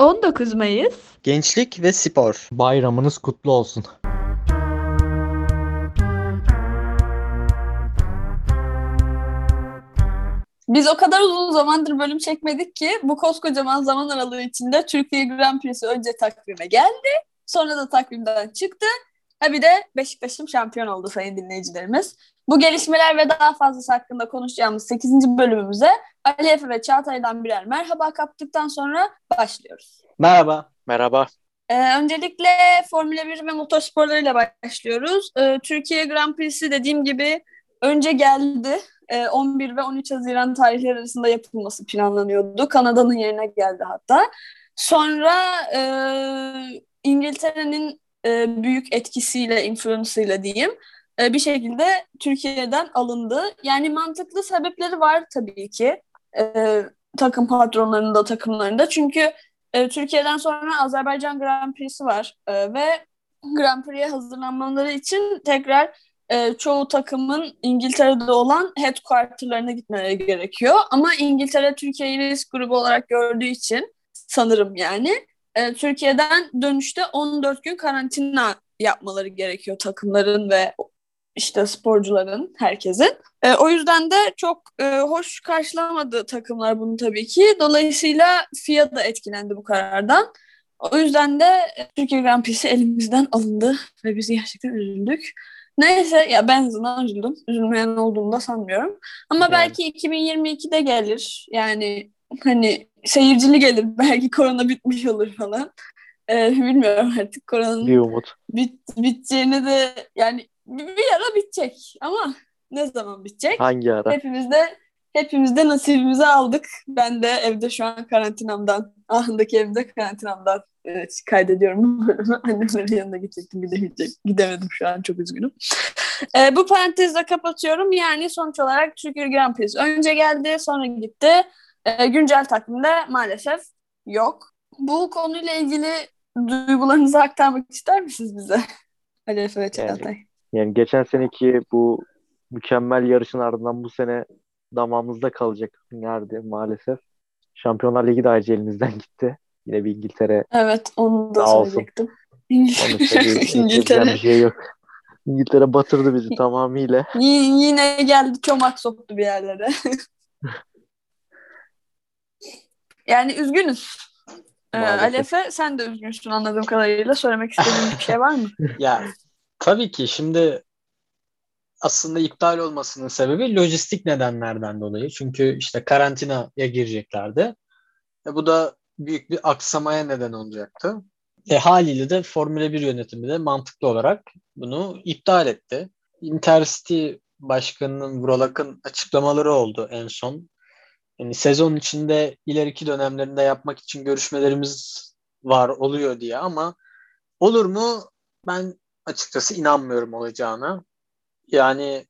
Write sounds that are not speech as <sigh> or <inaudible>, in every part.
19 Mayıs Gençlik ve spor. Bayramınız kutlu olsun. Biz o kadar uzun zamandır bölüm çekmedik ki bu koskocaman zaman aralığı içinde Türkiye Grand Prix'si önce takvime geldi. Sonra da takvimden çıktı. Ha bir de Beşiktaş'ım şampiyon oldu sayın dinleyicilerimiz. Bu gelişmeler ve daha fazlası hakkında konuşacağımız 8. bölümümüze Ali Efe ve Çağatay'dan birer merhaba kaptıktan sonra başlıyoruz. Merhaba. Merhaba. Ee, öncelikle Formula 1 ve motorsporlarıyla başlıyoruz. Ee, Türkiye Grand Prix'si dediğim gibi önce geldi. Ee, 11 ve 13 Haziran tarihleri arasında yapılması planlanıyordu. Kanada'nın yerine geldi hatta. Sonra e, İngiltere'nin e, büyük etkisiyle, influence'ıyla diyeyim e, bir şekilde Türkiye'den alındı. Yani mantıklı sebepleri var tabii ki e, takım patronlarında, takımlarında. Çünkü e, Türkiye'den sonra Azerbaycan Grand Prix'si var e, ve Grand Prix'e hazırlanmaları için tekrar e, çoğu takımın İngiltere'de olan headquarterlarına gitmeleri gerekiyor. Ama İngiltere Türkiye'yi risk grubu olarak gördüğü için sanırım yani e, Türkiye'den dönüşte 14 gün karantina yapmaları gerekiyor takımların ve işte sporcuların, herkesin. E, o yüzden de çok e, hoş karşılamadı takımlar bunu tabii ki. Dolayısıyla FIA da etkilendi bu karardan. O yüzden de e, Türkiye Grand Prix'si elimizden alındı ve biz gerçekten üzüldük. Neyse ya ben en azından üzüldüm. Üzülmeyen olduğunu da sanmıyorum. Ama Yani. belki 2022'de gelir. Yani hani seyircili gelir. <laughs> Belki korona bitmiş olur falan. Ee, bilmiyorum artık koronanın Bir umut. bit, biteceğini de yani bir, bir ara bitecek ama ne zaman bitecek? Hangi ara? Hepimiz de hepimiz de nasibimizi aldık. Ben de evde şu an karantinamdan, ahındaki evde karantinamdan e, kaydediyorum. <laughs> Annemlerin yanına gidecektim, gidemeyecek, gidemedim şu an çok üzgünüm. E, bu parantezle kapatıyorum. Yani sonuç olarak Türkiye Grand Prix önce geldi, sonra gitti. E, güncel takvimde maalesef yok. Bu konuyla ilgili duygularınızı aktarmak ister misiniz bize? Ali Efe ve Çağatay. Yani geçen seneki bu mükemmel yarışın ardından bu sene damağımızda kalacak nerede maalesef. Şampiyonlar Ligi de ayrıca elimizden gitti. Yine bir İngiltere Evet, onu da Sağ söyleyecektim. Söyleyeyim. <laughs> İngiltere. Bir şey yok. İngiltere batırdı bizi tamamıyla. Y- yine geldi çomak soktu bir yerlere. <laughs> yani üzgünüz. Ee, Maalesef. Ali Efe, sen de üzgünsün anladığım kadarıyla. Söylemek istediğin bir şey var mı? <laughs> Ya tabii ki şimdi aslında iptal olmasının sebebi lojistik nedenlerden dolayı. Çünkü işte karantinaya gireceklerdi. E, bu da büyük bir aksamaya neden olacaktı. E, haliyle de Formula 1 yönetimi de mantıklı olarak bunu iptal etti. Intercity Başkanı'nın Vural Akın açıklamaları oldu en son. Yani sezon içinde ileriki dönemlerinde yapmak için görüşmelerimiz var oluyor diye ama olur mu? Ben açıkçası inanmıyorum olacağına. Yani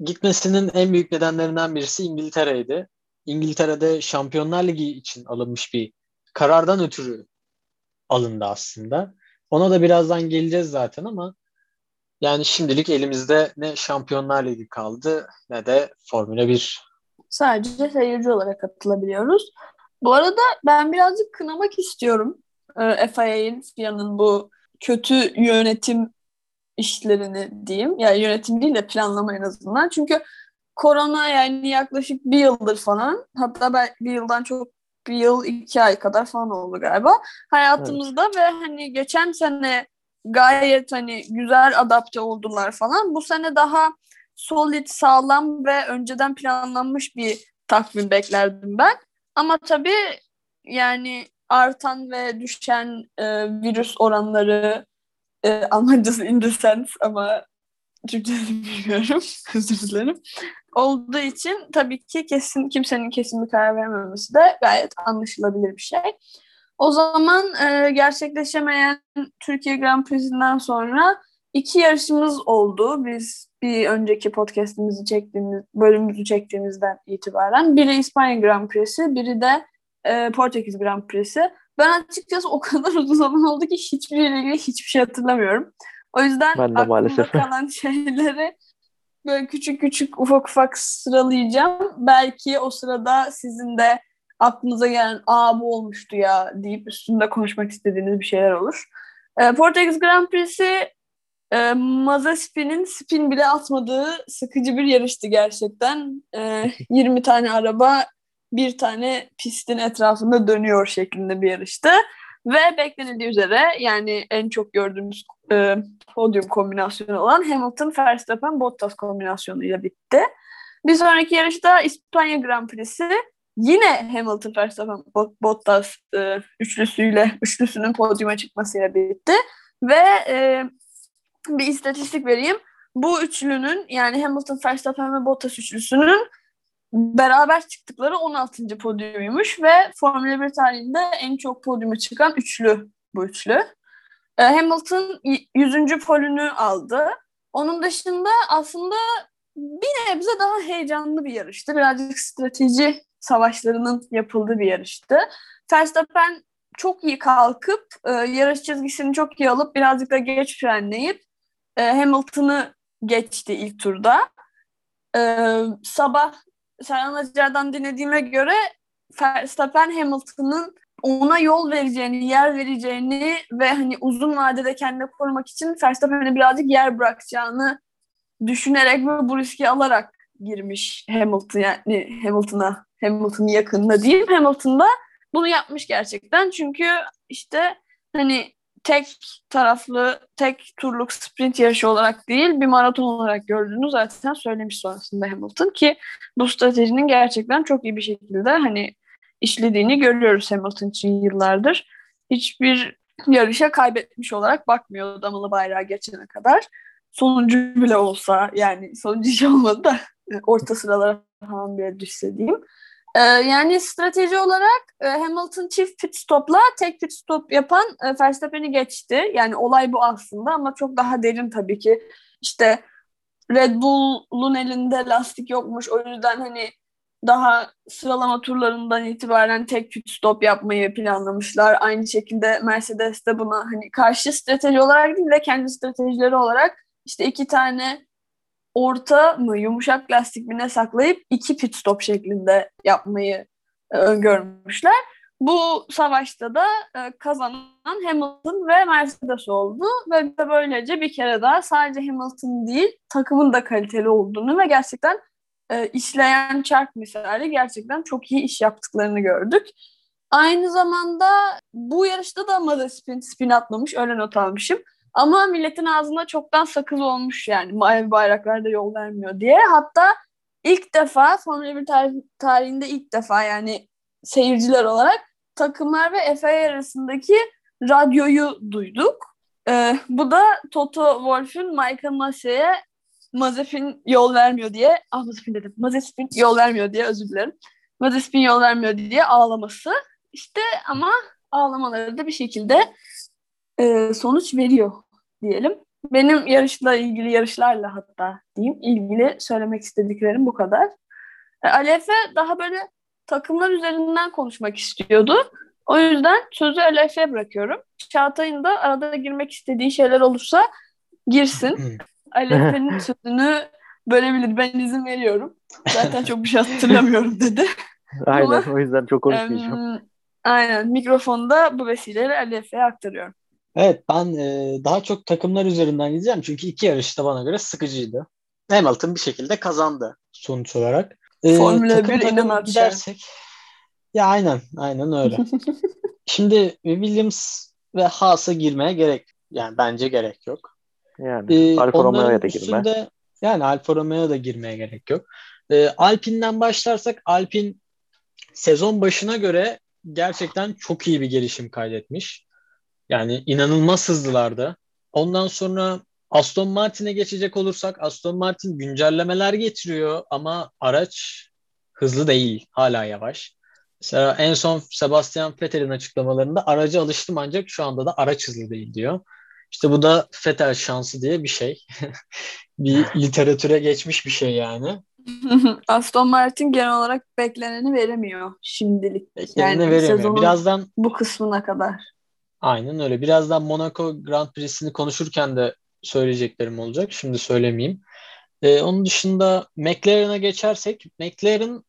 gitmesinin en büyük nedenlerinden birisi İngiltere'ydi. İngiltere'de Şampiyonlar Ligi için alınmış bir karardan ötürü alındı aslında. Ona da birazdan geleceğiz zaten ama yani şimdilik elimizde ne Şampiyonlar Ligi kaldı ne de Formula 1. Sadece seyirci olarak katılabiliyoruz. Bu arada ben birazcık kınamak istiyorum. FIA'nin, FIA'nın bu kötü yönetim işlerini diyeyim. Yani yönetim değil de planlama en azından. Çünkü korona yani yaklaşık bir yıldır falan hatta ben bir yıldan çok bir yıl iki ay kadar falan oldu galiba. Hayatımızda ve hani geçen sene gayet hani güzel adapte oldular falan. Bu sene daha solid, sağlam ve önceden planlanmış bir takvim beklerdim ben. Ama tabii yani artan ve düşen e, virüs oranları e, Almancası in the sense ama Türkçesini <laughs> bilmiyorum. Özür dilerim. Olduğu için tabii ki kesin kimsenin kesin bir karar vermemesi de gayet anlaşılabilir bir şey. O zaman e, gerçekleşemeyen Türkiye Grand Prix'sinden sonra iki yarışımız oldu. Biz bir önceki podcast'imizi çektiğimiz, bölümümüzü çektiğimizden itibaren. Biri İspanya Grand Prix'si, biri de e, Portekiz Grand Prix'si. Ben açıkçası o kadar <laughs> uzun zaman oldu ki hiçbiriyle ilgili hiçbir şey hatırlamıyorum. O yüzden Ben de aklımda maalesef. kalan <laughs> şeyleri böyle küçük küçük ufak ufak sıralayacağım. Belki o sırada sizin de aklınıza gelen aa bu olmuştu ya deyip üstünde konuşmak istediğiniz bir şeyler olur. E, Portekiz Grand Prix'si e, Mazepin'in spin bile atmadığı sıkıcı bir yarıştı gerçekten. <laughs> E, 20 tane araba bir tane pistin etrafında dönüyor şeklinde bir yarıştı. Ve beklenildiği üzere yani en çok gördüğümüz e, podyum kombinasyonu olan Hamilton, Verstappen, Bottas kombinasyonuyla bitti. Bir sonraki yarışta İspanya Grand Prix'si yine Hamilton, Verstappen, Bottas e, üçlüsüyle, üçlüsünün podyuma çıkmasıyla bitti. Ve e, bir istatistik vereyim. Bu üçlünün yani Hamilton, Verstappen ve Bottas üçlüsünün beraber çıktıkları 16. podyumuymuş ve Formula 1 tarihinde en çok podyuma çıkan üçlü bu üçlü. E, Hamilton 100. polünü aldı. Onun dışında aslında bir nebze daha heyecanlı bir yarıştı. Birazcık strateji savaşlarının yapıldığı bir yarıştı. Verstappen çok iyi kalkıp e, yarış çizgisini çok iyi alıp birazcık da geç frenleyip e, Hamilton'ı geçti ilk turda. E, sabah Serhan Acar'dan dinlediğime göre Verstappen Hamilton'ın ona yol vereceğini, yer vereceğini ve hani uzun vadede kendini korumak için Verstappen'e birazcık yer bırakacağını düşünerek ve bu riski alarak girmiş Hamilton yani Hamilton'a Hamilton'ın yakınında diyeyim. Hamilton da bunu yapmış gerçekten. Çünkü işte hani tek taraflı, tek turluk sprint yarışı olarak değil bir maraton olarak gördüğünü zaten söylemiş sonrasında Hamilton ki bu stratejinin gerçekten çok iyi bir şekilde hani işlediğini görüyoruz Hamilton için yıllardır. Hiçbir yarışa kaybetmiş olarak bakmıyor damalı bayrağı geçene kadar. Sonuncu bile olsa yani sonuncu hiç olmadı da orta sıralara falan bir düşse diyeyim. Ee, yani strateji olarak e, Hamilton çift pit stopla tek pit stop yapan e, Verstappen'i geçti. Yani olay bu aslında ama çok daha derin tabii ki. İşte Red Bull'un elinde lastik yokmuş. O yüzden hani daha sıralama turlarından itibaren tek pit stop yapmayı planlamışlar. Aynı şekilde Mercedes de buna hani karşı strateji olarak değil de kendi stratejileri olarak işte iki tane orta mı yumuşak lastik mi saklayıp iki pit stop şeklinde yapmayı e, öngörmüşler. Bu savaşta da e, kazanan Hamilton ve Mercedes oldu ve böylece bir kere daha sadece Hamilton değil takımın da kaliteli olduğunu ve gerçekten e, işleyen çark misali gerçekten çok iyi iş yaptıklarını gördük. Aynı zamanda bu yarışta da Mazepin spin atmamış, öyle not almışım. Ama milletin ağzında çoktan sakız olmuş yani mavi bayraklarda yol vermiyor diye. Hatta ilk defa Formula 1 tarih, tarihinde ilk defa yani seyirciler olarak takımlar ve FIA arasındaki radyoyu duyduk. Ee, bu da Toto Wolff'ün Michael Massey'e Mazepin yol vermiyor diye, ah Mazepin dedim, Mazepin yol vermiyor diye özür dilerim. Mazepin yol vermiyor diye ağlaması. İşte ama ağlamaları da bir şekilde e, sonuç veriyor diyelim. Benim yarışla ilgili yarışlarla hatta diyeyim ilgili söylemek istediklerim bu kadar. E, Alefe daha böyle takımlar üzerinden konuşmak istiyordu. O yüzden sözü Alefe'ye bırakıyorum. Çağatay'ın da arada girmek istediği şeyler olursa girsin. <laughs> Alefe'nin sözünü bölebilir. Ben izin veriyorum. Zaten çok bir şey hatırlamıyorum dedi. <laughs> Aynen Ama, o yüzden çok konuşmayacağım. aynen mikrofonda bu vesileyle Alefe'ye aktarıyorum. Evet ben e, daha çok takımlar üzerinden gideceğim. Çünkü iki yarışta bana göre sıkıcıydı. Hamilton bir şekilde kazandı sonuç olarak. E, Formula 1 inanat gidersek. Ya aynen aynen öyle. <laughs> Şimdi Williams ve Haas'a girmeye gerek yani bence gerek yok. Yani ee, Alfa Romeo'ya da girme. Yani Alfa Romeo'ya da girmeye gerek yok. Ee, Alpine'den başlarsak Alpine sezon başına göre gerçekten çok iyi bir gelişim kaydetmiş. Yani inanılmaz hızlılardı. Ondan sonra Aston Martin'e geçecek olursak Aston Martin güncellemeler getiriyor ama araç hızlı değil. Hala yavaş. Mesela en son Sebastian Vettel'in açıklamalarında aracı alıştım ancak şu anda da araç hızlı değil diyor. İşte bu da Vettel şansı diye bir şey. <laughs> bir literatüre geçmiş bir şey yani. <laughs> Aston Martin genel olarak bekleneni veremiyor şimdilik. Bekleneni yani veremiyor. Birazdan bu kısmına kadar. Aynen öyle. Birazdan Monaco Grand Prix'sini konuşurken de söyleyeceklerim olacak. Şimdi söylemeyeyim. Ee, onun dışında McLaren'a geçersek McLaren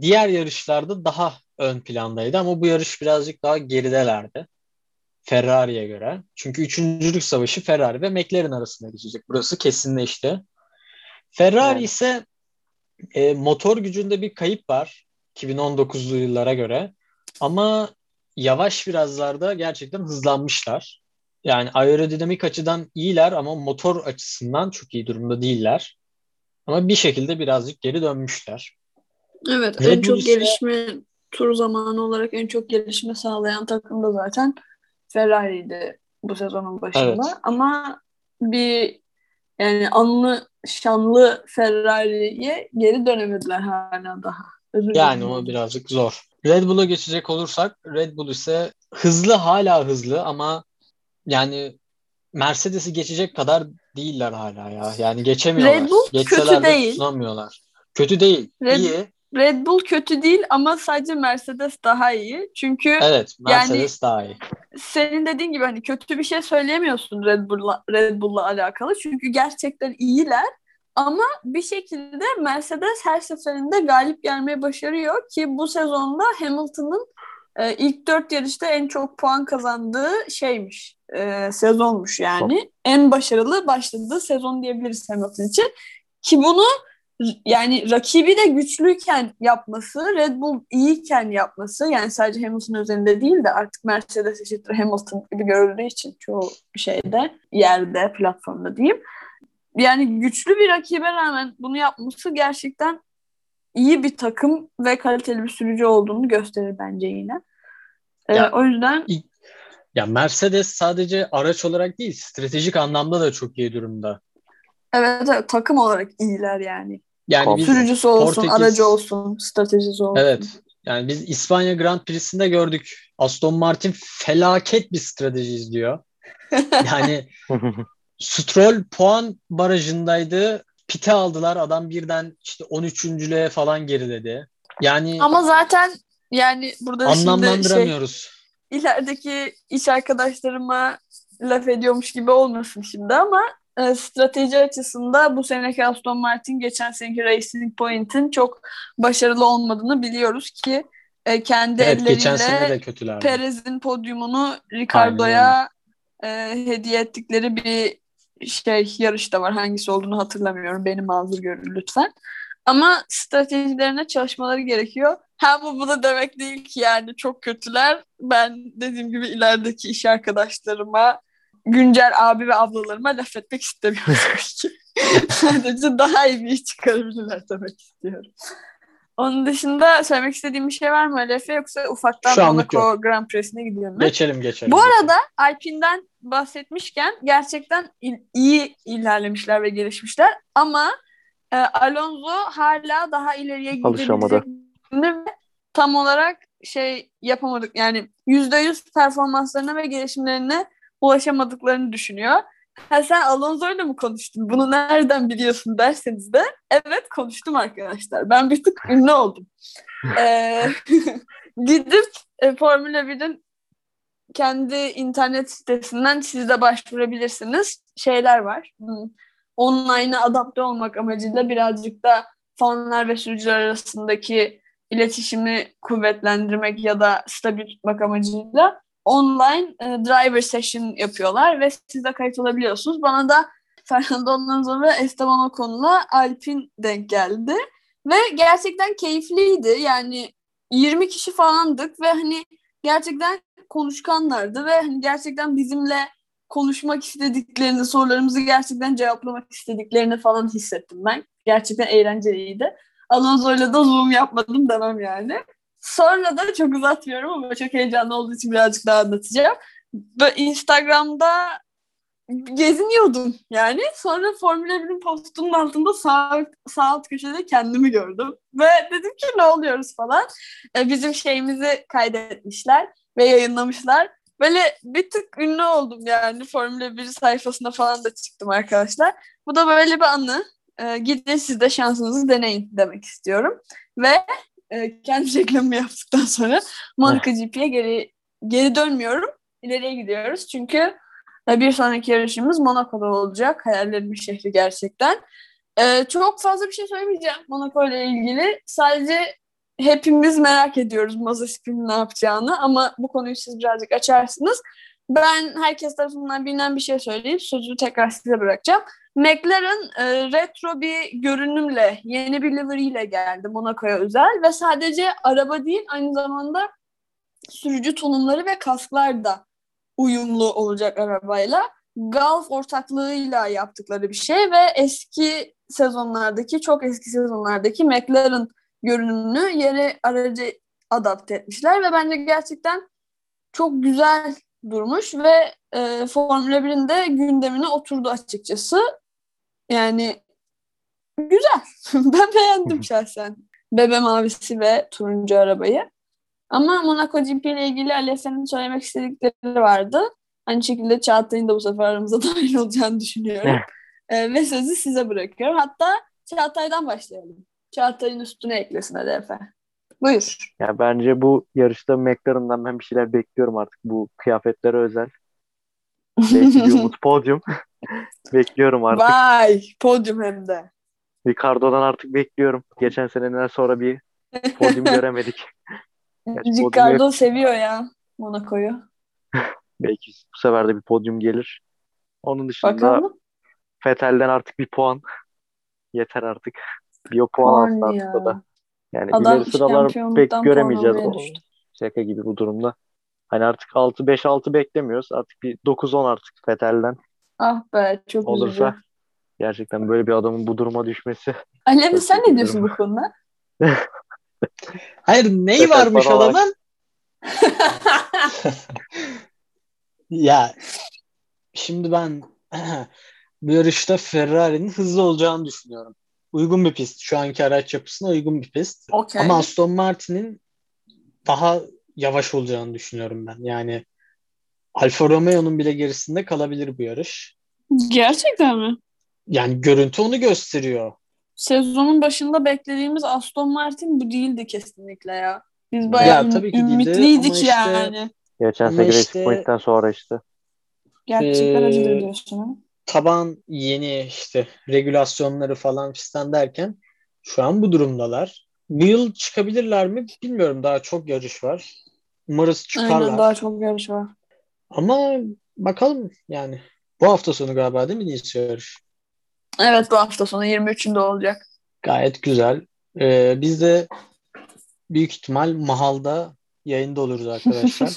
diğer yarışlarda daha ön plandaydı ama bu yarış birazcık daha geridelerdi. Ferrari'ye göre. Çünkü üçüncülük savaşı Ferrari ve McLaren arasında geçecek. Burası kesinleşti. Ferrari evet. ise e, motor gücünde bir kayıp var 2019'lu yıllara göre. Ama yavaş virajlarda gerçekten hızlanmışlar. Yani aerodinamik açıdan iyiler ama motor açısından çok iyi durumda değiller. Ama bir şekilde birazcık geri dönmüşler. Evet Red en çok ise... gelişme tur zamanı olarak en çok gelişme sağlayan takım da zaten Ferrari'ydi bu sezonun başında. Evet. Ama bir yani anlı şanlı Ferrari'ye geri dönemediler hala daha. Özür yani o birazcık zor. Red Bull'a geçecek olursak Red Bull ise hızlı hala hızlı ama yani Mercedes'i geçecek kadar değiller hala ya. Yani geçemiyorlar. Red Bull Geçseler kötü de değil. tutunamıyorlar. Kötü değil. Red, iyi. Red Bull kötü değil ama sadece Mercedes daha iyi. Çünkü Evet, Mercedes yani, daha iyi. Senin dediğin gibi hani kötü bir şey söyleyemiyorsun Red Bull'la Red Bull'la alakalı. Çünkü gerçekten iyiler. Ama bir şekilde Mercedes her seferinde galip gelmeyi başarıyor ki bu sezonda Hamilton'ın e, ilk dört yarışta en çok puan kazandığı şeymiş, e, sezonmuş yani. Çok. En başarılı başladığı sezon diyebiliriz Hamilton için. Ki bunu yani rakibi de güçlüyken yapması, Red Bull iyiyken yapması yani sadece Hamilton üzerinde değil de artık Mercedes eşittir Hamilton gibi görüldüğü için çoğu şeyde, yerde, platformda diyeyim. Yani güçlü bir rakibe rağmen bunu yapması gerçekten iyi bir takım ve kaliteli bir sürücü olduğunu gösterir bence yine. Ee, ya, o yüzden ya Mercedes sadece araç olarak değil, stratejik anlamda da çok iyi durumda. Evet, evet takım olarak iyiler yani. Yani biz sürücüsü olsun, Portekiz, aracı olsun, stratejisi olsun. Evet. Yani biz İspanya Grand Prix'sinde gördük. Aston Martin felaket bir strateji izliyor. <laughs> Yani <laughs> Stroll puan barajındaydı. Pite aldılar. Adam birden işte 13.lüğe falan geriledi. Yani Ama zaten yani burada anlamlandıramıyoruz. Şey, ilerideki iş arkadaşlarıma laf ediyormuş gibi olmasın şimdi ama e, strateji açısında bu seneki Aston Martin geçen seneki Racing Point'in çok başarılı olmadığını biliyoruz ki e, kendi evet, elleriyle Perez'in podyumunu Ricardo'ya e, hediye ettikleri bir şey yarışta var. Hangisi olduğunu hatırlamıyorum. Beni mazur görün lütfen. Ama stratejilerine çalışmaları gerekiyor. Hem bu bunu demek değil ki yani çok kötüler. Ben dediğim gibi ilerideki iş arkadaşlarıma güncel abi ve ablalarıma laf etmek istemiyorum. <laughs> Sadece daha iyi bir iş çıkarabilirler demek istiyorum. Onun dışında söylemek istediğim bir şey var mı Alefe yoksa ufaktan Şu Monaco yok. Grand Prix'sine gidiyor mu? Geçelim geçelim. Bu arada Alpine'den bahsetmişken gerçekten il- iyi ilerlemişler ve gelişmişler ama e, Alonso hala daha ileriye gidebilecek tam olarak şey yapamadık yani %100 performanslarına ve gelişimlerine ulaşamadıklarını düşünüyor. Ha sen Alonso'yla mı konuştun? Bunu nereden biliyorsun derseniz de evet konuştum arkadaşlar. Ben bir tık ünlü oldum. ee, <laughs> gidip e, Formula 1'in kendi internet sitesinden siz de başvurabilirsiniz. Şeyler var. Hmm. Online'a adapte olmak amacıyla birazcık da fanlar ve sürücüler arasındaki iletişimi kuvvetlendirmek ya da stabil tutmak amacıyla online e, driver session yapıyorlar ve siz de kayıt olabiliyorsunuz. Bana da Fernando Alonso ve Esteban Ocon'la Alpin denk geldi. Ve gerçekten keyifliydi. Yani 20 kişi falandık ve hani gerçekten konuşkanlardı ve hani gerçekten bizimle konuşmak istediklerini, sorularımızı gerçekten cevaplamak istediklerini falan hissettim ben. Gerçekten eğlenceliydi. Alonso'yla da zoom yapmadım demem yani. Sonra da çok uzatmıyorum ama çok heyecanlı olduğu için birazcık daha anlatacağım. Ve Instagram'da geziniyordum yani. Sonra Formula 1'in postunun altında sağ, sağ alt köşede kendimi gördüm. Ve dedim ki ne oluyoruz falan. E, bizim şeyimizi kaydetmişler ve yayınlamışlar. Böyle bir tık ünlü oldum yani. Formula 1 sayfasına falan da çıktım arkadaşlar. Bu da böyle bir anı. E, gidin siz de şansınızı deneyin demek istiyorum. Ve e, kendi <laughs> reklamımı yaptıktan sonra Monaco GP'ye geri geri dönmüyorum. İleriye gidiyoruz. Çünkü e, bir sonraki yarışımız Monaco'da olacak. Hayallerimin şehri gerçekten. E, çok fazla bir şey söylemeyeceğim Monaco ile ilgili. Sadece hepimiz merak ediyoruz Mazepin'in ne yapacağını ama bu konuyu siz birazcık açarsınız. Ben herkes tarafından bilinen bir şey söyleyip sözü tekrar size bırakacağım. McLaren e, retro bir görünümle, yeni bir livery ile geldi Monaco'ya özel ve sadece araba değil aynı zamanda sürücü tonumları ve kasklar da uyumlu olacak arabayla. Gulf ortaklığıyla yaptıkları bir şey ve eski sezonlardaki, çok eski sezonlardaki McLaren görünümünü yeni aracı adapte etmişler ve bence gerçekten çok güzel durmuş ve e, Formula 1'in de gündemine oturdu açıkçası. Yani güzel. <laughs> ben beğendim şahsen. Bebe mavisi ve turuncu arabayı. Ama Monaco GP ile ilgili Alesse'nin söylemek istedikleri vardı. Aynı şekilde Çağatay'ın da bu sefer aramıza <laughs> dahil olacağını düşünüyorum. ee, ve sözü size bırakıyorum. Hatta Çağatay'dan başlayalım. Çağatay'ın üstüne eklesin hadi Efe. Buyur. Ya bence bu yarışta McLaren'dan ben bir şeyler bekliyorum artık bu kıyafetlere özel. Belki bir <laughs> umut podyum. Bekliyorum artık. Vay podyum hem de. Ricardo'dan artık bekliyorum. Geçen seneden sonra bir podyum <laughs> göremedik. Gerçi Ricardo podyum... seviyor ya Monaco'yu. <laughs> Belki bu sefer de bir podyum gelir. Onun dışında Bakalım. Fetel'den artık bir puan. <laughs> Yeter artık. Bir o puan alsın artık da. Yani Adam ileri sıralar pek göremeyeceğiz. O, şaka gibi bu durumda. Hani artık 6-5-6 beklemiyoruz. Artık bir 9-10 artık Fetel'den. Ah be çok Olursa üzücü. gerçekten böyle bir adamın bu duruma düşmesi. <laughs> Alevi sen ne diyorsun bu konuda? <laughs> Hayır neyi varmış adamın? <laughs> ya şimdi ben <clears throat> bu yarışta Ferrari'nin hızlı olacağını düşünüyorum. Uygun bir pist. Şu anki araç yapısına uygun bir pist. Okay. Ama Aston Martin'in daha yavaş olacağını düşünüyorum ben. Yani Alfa Romeo'nun bile gerisinde kalabilir bu yarış. Gerçekten mi? Yani görüntü onu gösteriyor. Sezonun başında beklediğimiz Aston Martin bu değildi kesinlikle ya. Biz bayağı ya, tabii ki ümitliydik işte, yani. Geçen sene işte, Point'ten sonra işte. Gerçekten ee, acıdır diyorsun taban yeni işte regülasyonları falan fistan derken şu an bu durumdalar. Bu yıl çıkabilirler mi bilmiyorum. Daha çok yarış var. Umarız çıkarlar. Aynen daha çok yarış var. Ama bakalım yani. Bu hafta sonu galiba değil mi Nice yarış? Evet bu hafta sonu 23'ünde olacak. Gayet güzel. Ee, biz de büyük ihtimal Mahal'da yayında oluruz arkadaşlar. <laughs>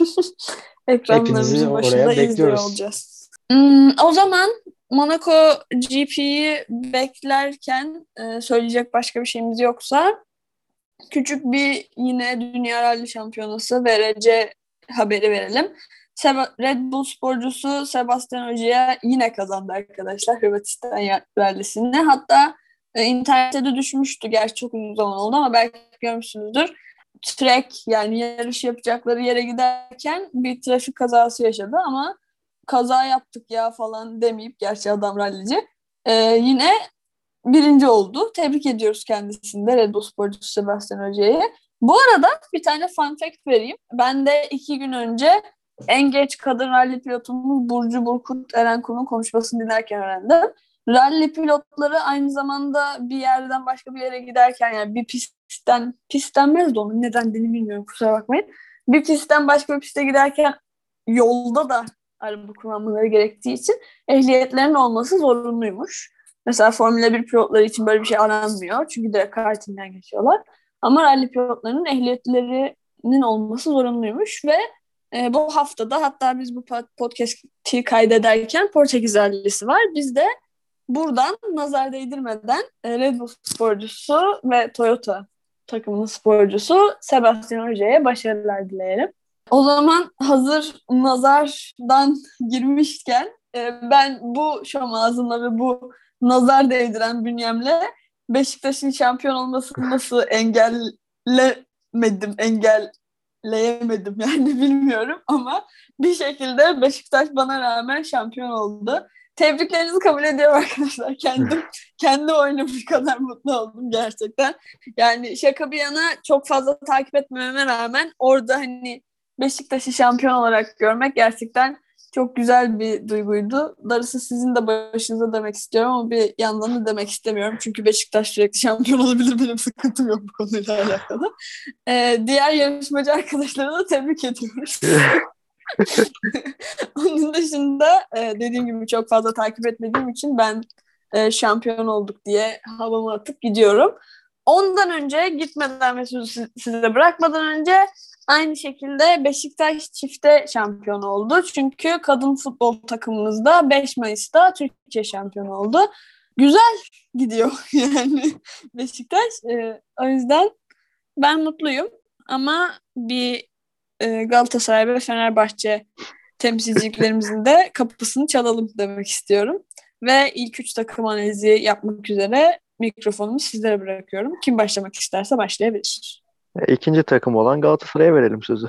Hepinizi oraya bekliyoruz. olacağız. Hmm, o zaman Monaco GP'yi beklerken e, söyleyecek başka bir şeyimiz yoksa küçük bir yine Dünya Rally Şampiyonası VRC haberi verelim. Seb- Red Bull sporcusu Sebastian Hoca'ya yine kazandı arkadaşlar Hırvatistan rallisini. Hatta e, internette de düşmüştü. Gerçi çok uzun zaman oldu ama belki görmüşsünüzdür. Trek yani yarış yapacakları yere giderken bir trafik kazası yaşadı ama kaza yaptık ya falan demeyip gerçi adam rallici e, yine birinci oldu. Tebrik ediyoruz kendisini de Red Bull sporcusu Sebastian Hoca'yı. Bu arada bir tane fun fact vereyim. Ben de iki gün önce en geç kadın rally pilotumuz Burcu Burkut Erenkun'un konuşmasını dinlerken öğrendim. Rally pilotları aynı zamanda bir yerden başka bir yere giderken yani bir pistten, pist denmez de onun neden dediğini bilmiyorum kusura bakmayın. Bir pistten başka bir piste giderken yolda da araba kullanmaları gerektiği için ehliyetlerin olması zorunluymuş. Mesela Formula 1 pilotları için böyle bir şey aranmıyor. Çünkü direkt kartinden geçiyorlar. Ama rally pilotlarının ehliyetlerinin olması zorunluymuş ve e, bu haftada hatta biz bu podcast'i kaydederken Portekiz rallisi var. Biz de buradan nazar değdirmeden e, Red Bull sporcusu ve Toyota takımının sporcusu Sebastian Hoca'ya başarılar dileyelim. O zaman hazır nazardan <laughs> girmişken e, ben bu şom ağzımla ve bu nazar değdiren bünyemle Beşiktaş'ın şampiyon olmasını nasıl engellemedim, engelleyemedim yani <laughs> bilmiyorum ama bir şekilde Beşiktaş bana rağmen şampiyon oldu. Tebriklerinizi kabul ediyorum arkadaşlar. Kendim <laughs> kendi oynamış kadar mutlu oldum gerçekten. Yani şaka bir yana çok fazla takip etmeme rağmen orada hani Beşiktaş'ı şampiyon olarak görmek gerçekten Çok güzel bir duyguydu. Darısı sizin de başınıza demek istiyorum ama bir yandan da demek istemiyorum. Çünkü Beşiktaş sürekli şampiyon olabilir. Benim sıkıntım yok bu konuyla alakalı. Ee, diğer yarışmacı arkadaşlara da tebrik ediyoruz. <laughs> Onun dışında e, dediğim gibi çok fazla takip etmediğim için ben e, şampiyon olduk diye havamı atıp gidiyorum. Ondan önce gitmeden ve sözü size bırakmadan önce aynı şekilde Beşiktaş çifte şampiyon oldu. Çünkü kadın futbol takımımızda 5 Mayıs'ta Türkiye şampiyon oldu. Güzel gidiyor <laughs> yani Beşiktaş. E, o yüzden ben mutluyum ama bir e, Galatasaray ve Fenerbahçe temsilcilerimizin de kapısını çalalım demek istiyorum. Ve ilk üç takım analizi yapmak üzere mikrofonumu sizlere bırakıyorum. Kim başlamak isterse başlayabilir. İkinci takım olan Galatasaray'a verelim sözü.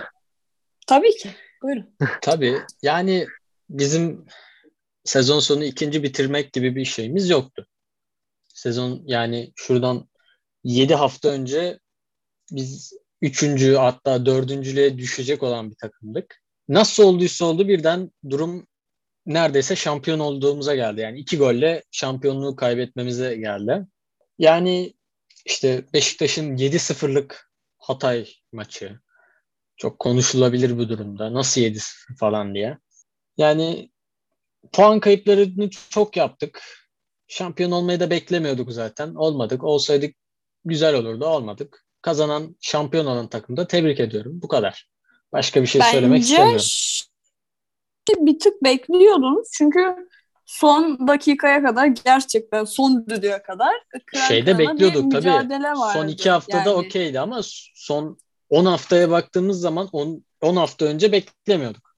Tabii ki. Buyurun. <laughs> Tabii. Yani bizim sezon sonu ikinci bitirmek gibi bir şeyimiz yoktu. Sezon yani şuradan 7 hafta önce biz üçüncü hatta dördüncülüğe düşecek olan bir takımdık. Nasıl olduysa oldu birden durum neredeyse şampiyon olduğumuza geldi. Yani iki golle şampiyonluğu kaybetmemize geldi. Yani işte Beşiktaş'ın 7-0'lık Hatay maçı çok konuşulabilir bu durumda. Nasıl 7 falan diye. Yani puan kayıplarını çok yaptık. Şampiyon olmayı da beklemiyorduk zaten. Olmadık. Olsaydık güzel olurdu. Olmadık. Kazanan, şampiyon olan takımda tebrik ediyorum. Bu kadar. Başka bir şey Bence söylemek istemiyorum. bir tık bekliyordunuz. Çünkü son dakikaya kadar gerçekten son düdüğe kadar şeyde bekliyorduk tabii. Son iki haftada yani. okeydi ama son 10 haftaya baktığımız zaman 10 hafta önce beklemiyorduk.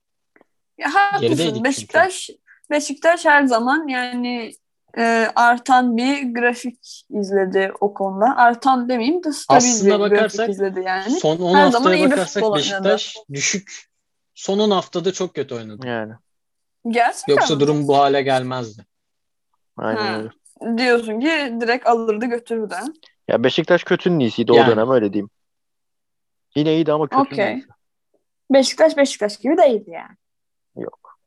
Ya haklısın. Beşiktaş çünkü. Beşiktaş her zaman yani e, artan bir grafik izledi o konuda. Artan demeyeyim de stabil Aslına bir grafik izledi yani. Son 10 her haftaya bakarsak Beşiktaş oynadı. düşük. Son 10 haftada çok kötü oynadı. Yani. Gerçekten Yoksa mi? durum bu hale gelmezdi. Aynen öyle. Diyorsun ki direkt alırdı götürürdü. Ya Beşiktaş kötünün iyisiydi yani. o dönem öyle diyeyim. Yine iyiydi ama kötünün okay. iyisi. Beşiktaş Beşiktaş gibi değildi yani. Yok.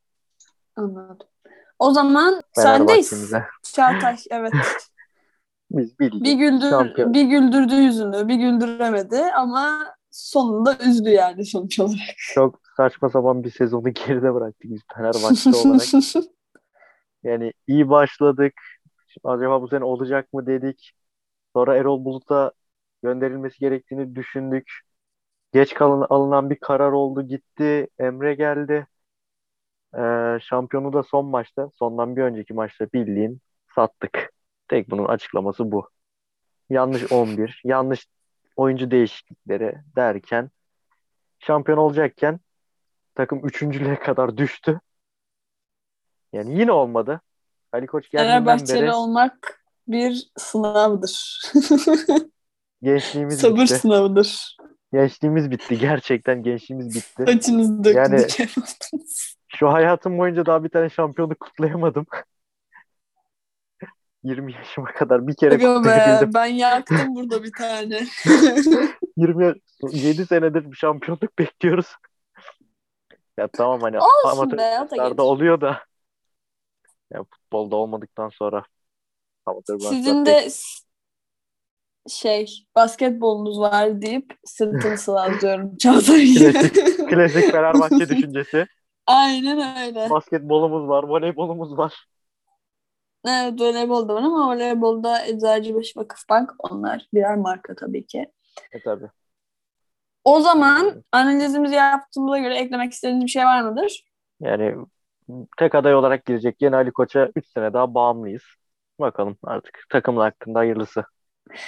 Anladım. O zaman sendeyiz. Çağatay evet. <laughs> Biz bildik. Bir, güldür, Şampiyon. bir güldürdü yüzünü, bir güldüremedi ama sonunda üzdü yani sonuç olarak. Çok saçma sapan bir sezonu <laughs> geride bıraktık biz Fenerbahçe olarak. <laughs> yani iyi başladık. Acaba bu sene olacak mı dedik. Sonra Erol Bulut'a gönderilmesi gerektiğini düşündük. Geç kalın, alınan bir karar oldu gitti. Emre geldi. Ee, şampiyonu da son maçta, sondan bir önceki maçta bildiğin sattık. Tek bunun açıklaması bu. Yanlış 11, yanlış oyuncu değişiklikleri derken şampiyon olacakken takım üçüncülüğe kadar düştü. Yani yine olmadı. Ali Koç geldiğinden beri olmak bir sınavdır. <laughs> gençliğimiz Sabır bitti. sınavıdır. Gençliğimiz bitti. Gerçekten gençliğimiz bitti. Saçınızı döktünüz. Yani şu hayatım boyunca daha bir tane şampiyonluk kutlayamadım. <laughs> 20 yaşıma kadar bir kere Aga kutlayabildim. ben yaktım burada bir tane. <laughs> 27 senedir bir şampiyonluk bekliyoruz. Ya tamam hani amatörlerde oluyor da ya futbolda olmadıktan sonra amatör Sizin de şey basketbolunuz var deyip sırtını <laughs> sıvazlıyorum Çağatay. klasik, klasik Fenerbahçe <laughs> düşüncesi. Aynen öyle. Basketbolumuz var, voleybolumuz var. Evet voleybol da var ama voleybolda Eczacıbaşı Vakıfbank onlar birer marka tabii ki. E tabii. O zaman analizimizi yaptığımıza göre eklemek istediğiniz bir şey var mıdır? Yani tek aday olarak girecek yeni Ali Koç'a 3 sene daha bağımlıyız. Bakalım artık takımın hakkında hayırlısı.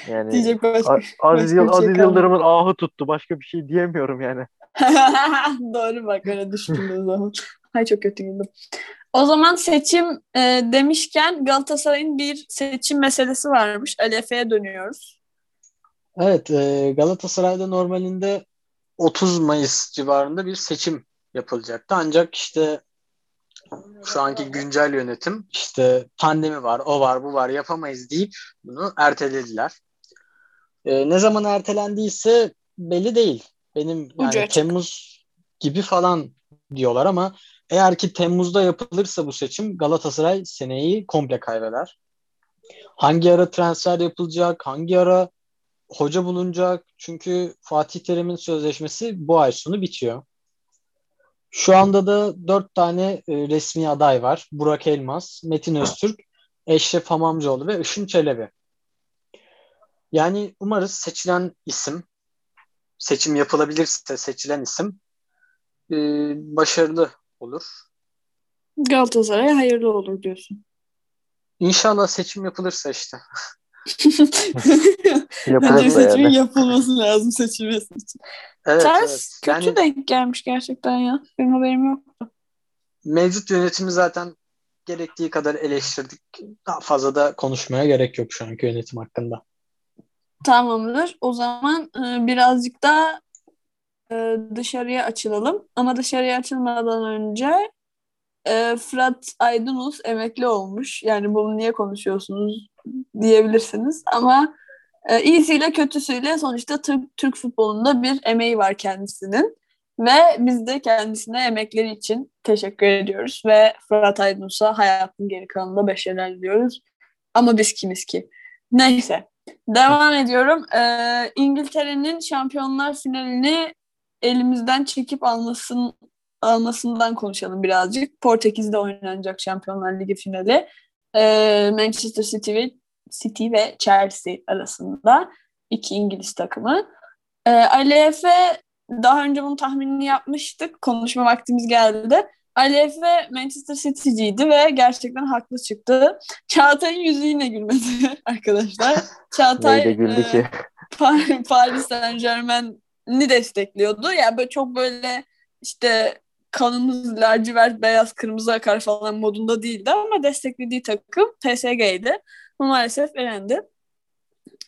Yani Diyecek başka, Aziz, başka Aziz şey Yıldırım'ın ahı tuttu. Başka bir şey diyemiyorum yani. <laughs> Doğru bak öyle düşündüğün zaman. Ay çok kötü güldüm. O zaman seçim e, demişken Galatasaray'ın bir seçim meselesi varmış. Ali Efe'ye dönüyoruz. Evet e, Galatasaray'da normalinde 30 Mayıs civarında bir seçim yapılacaktı. Ancak işte şu anki güncel yönetim işte pandemi var, o var, bu var yapamayız deyip bunu ertelediler. E, ne zaman ertelendiyse belli değil. Benim yani Temmuz gibi falan diyorlar ama Eğer ki Temmuz'da yapılırsa bu seçim Galatasaray seneyi komple kaybeder. Hangi ara transfer yapılacak, hangi ara hoca bulunacak? Çünkü Fatih Terim'in sözleşmesi bu ay sonu bitiyor. Şu anda da dört tane e, resmi aday var. Burak Elmas, Metin Öztürk, Eşref Hamamcıoğlu ve Işın Çelebi. Yani umarız seçilen isim, seçim yapılabilirse seçilen isim e, başarılı olur. Galatasaray hayırlı olur diyorsun. İnşallah seçim yapılırsa işte. <laughs> Bence seçimin yani. yapılması lazım seçilmesi için. Evet, Ters evet. kötü yani, denk gelmiş gerçekten ya. Benim haberim yoktu. Mevcut yönetimi zaten gerektiği kadar eleştirdik. Daha fazla da konuşmaya gerek yok şu anki yönetim hakkında. Tamamdır. O zaman e, birazcık da e, dışarıya açılalım. Ama dışarıya açılmadan önce e, Fırat Aydınus emekli olmuş. Yani bunu niye konuşuyorsunuz diyebilirsiniz. Ama e, iyisiyle kötüsüyle sonuçta Türk, Türk futbolunda bir emeği var kendisinin. Ve biz de kendisine emekleri için teşekkür ediyoruz. Ve Fırat Aydınus'a hayatın geri kalanında başarılar diliyoruz. Ama biz kimiz ki? Neyse. Devam ediyorum. Ee, İngiltere'nin şampiyonlar finalini elimizden çekip almasın, almasından konuşalım birazcık. Portekiz'de oynanacak Şampiyonlar Ligi finali. Ee, Manchester City ve, City ve Chelsea arasında iki İngiliz takımı. Ee, Ali Efe daha önce bunun tahminini yapmıştık. Konuşma vaktimiz geldi. Ali Efe Manchester City'ciydi ve gerçekten haklı çıktı. Çağatay'ın yüzü yine gülmedi <laughs> arkadaşlar. Çağatay güldü e, ki? Paris Saint Germain'i destekliyordu. Yani böyle çok böyle işte kanımız lacivert, beyaz, kırmızı akar falan modunda değildi ama desteklediği takım PSG'ydi. Maalesef elendi.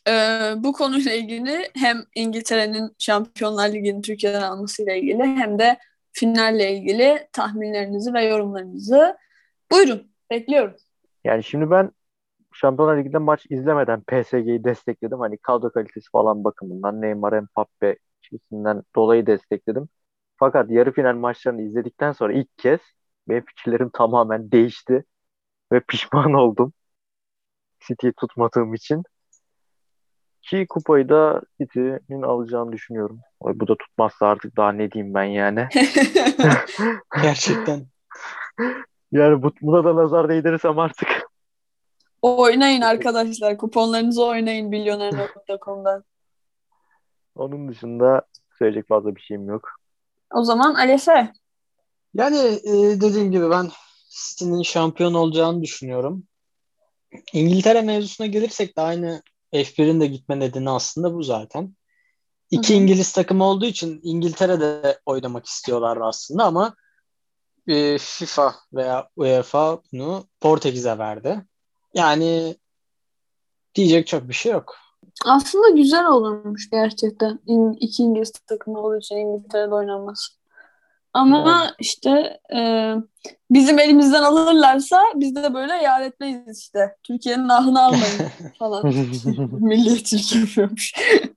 Ee, bu konuyla ilgili hem İngiltere'nin Şampiyonlar Ligi'ni Türkiye'den almasıyla ilgili hem de finalle ilgili tahminlerinizi ve yorumlarınızı buyurun. Bekliyorum. Yani şimdi ben Şampiyonlar Ligi'nde maç izlemeden PSG'yi destekledim. Hani kadro kalitesi falan bakımından Neymar, Mbappe ikisinden dolayı destekledim. Fakat yarı final maçlarını izledikten sonra ilk kez benim fikirlerim tamamen değişti ve pişman <laughs> oldum. City'yi tutmadığım için. Ki kupayı da City'nin alacağını düşünüyorum. Bu da tutmazsa artık daha ne diyeyim ben yani. <laughs> Gerçekten. <laughs> yani bu, buna da nazar değdirirsem artık. Oynayın arkadaşlar. Kuponlarınızı oynayın milyoner.com'dan. Onun dışında söyleyecek fazla bir şeyim yok. O zaman Alese. Yani e, dediğim gibi ben City'nin şampiyon olacağını düşünüyorum. İngiltere mevzusuna gelirsek de aynı F1'in de gitme nedeni aslında bu zaten. İki Hı-hı. İngiliz takımı olduğu için İngiltere'de oynamak istiyorlar aslında ama e, FIFA veya UEFA bunu Portekiz'e verdi. Yani diyecek çok bir şey yok. Aslında güzel olurmuş gerçekten. İki İngiliz takımı olduğu için İngiltere'de oynanması. Ama evet. işte e, bizim elimizden alırlarsa biz de böyle yar etmeyiz işte. Türkiye'nin ahını almayın <laughs> falan. Milliyetçilik yapıyormuş.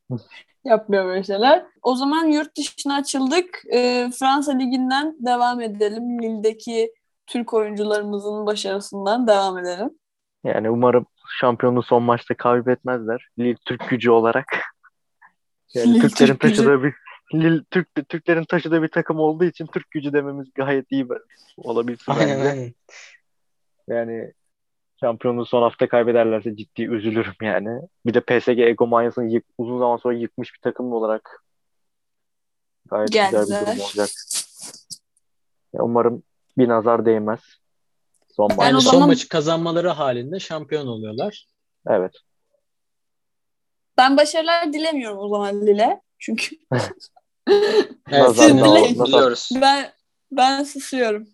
<laughs> Yapmıyor böyle şeyler. O zaman yurt dışına açıldık. E, Fransa Ligi'nden devam edelim. Lille'deki Türk oyuncularımızın başarısından devam edelim. Yani umarım şampiyonluğu son maçta kaybetmezler. Lille Türk gücü olarak. <laughs> Yani Lille Türklerin Türk taşıdığı bir Lille, Türk, Türklerin taşıdığı bir takım olduğu için Türk gücü dememiz gayet iyi olabilsin bence. Yani şampiyonluğu son hafta kaybederlerse ciddi üzülürüm yani. Bir de PSG Ego manyasını yık, uzun zaman sonra yıkmış bir takım olarak gayet Geldiler. güzel bir durum olacak. Ya umarım bir nazar değmez. Son, maç. Yani son maçı kazanmaları halinde şampiyon oluyorlar. Evet. Ben başarılar dilemiyorum o zaman Lille. Çünkü <laughs> evet, siz Biliyoruz. Ben, ben susuyorum.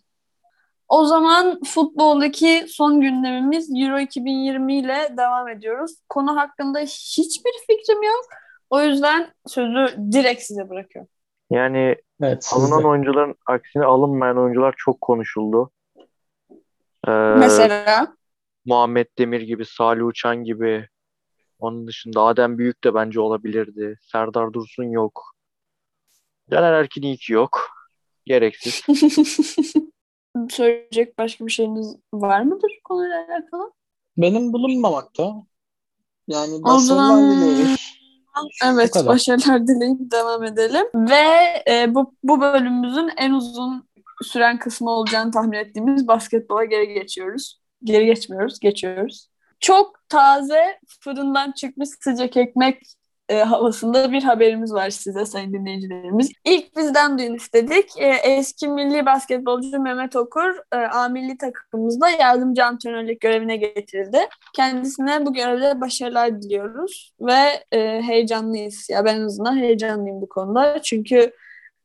O zaman futboldaki son gündemimiz Euro 2020 ile devam ediyoruz. Konu hakkında hiçbir fikrim yok. O yüzden sözü direkt size bırakıyorum. Yani evet, alınan oyuncuların aksine alınmayan oyuncular çok konuşuldu. Ee, Mesela? Muhammed Demir gibi, Salih Uçan gibi. Onun dışında Adem Büyük de bence olabilirdi. Serdar Dursun yok. Caner Erkin iyi ki yok. Gereksiz. <laughs> söyleyecek başka bir şeyiniz var mıdır konuyla alakalı? Benim bulunmamakta. Yani başarılar dileriz. Evet, başarılar dileyip devam edelim. Ve e, bu, bu bölümümüzün en uzun süren kısmı olacağını tahmin ettiğimiz basketbola geri geçiyoruz. Geri geçmiyoruz, geçiyoruz. Çok taze, fırından çıkmış sıcak ekmek e, havasında bir haberimiz var size sayın dinleyicilerimiz. İlk bizden duyun istedik. E, eski milli basketbolcu Mehmet Okur e, A milli takımımızda yardımcı antrenörlük görevine getirildi. Kendisine bu görevde başarılar diliyoruz ve e, heyecanlıyız. Ya ben en azından heyecanlıyım bu konuda. Çünkü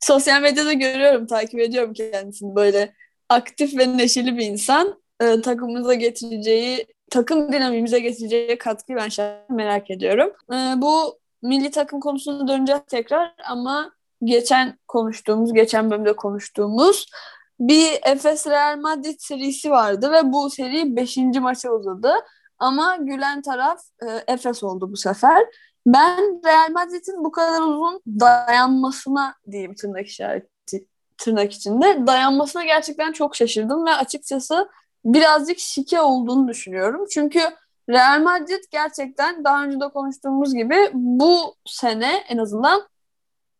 sosyal medyada görüyorum, takip ediyorum kendisini böyle aktif ve neşeli bir insan. E, takımımıza getireceği takım dinamimize getireceği katkıyı ben şahsen merak ediyorum. E, bu milli takım konusuna döneceğiz tekrar ama geçen konuştuğumuz, geçen bölümde konuştuğumuz bir Efes Real Madrid serisi vardı ve bu seri 5. maça uzadı. Ama gülen taraf e, Efes oldu bu sefer. Ben Real Madrid'in bu kadar uzun dayanmasına diyeyim tırnak işareti tırnak içinde dayanmasına gerçekten çok şaşırdım ve açıkçası birazcık şike olduğunu düşünüyorum. Çünkü Real Madrid gerçekten daha önce de konuştuğumuz gibi bu sene en azından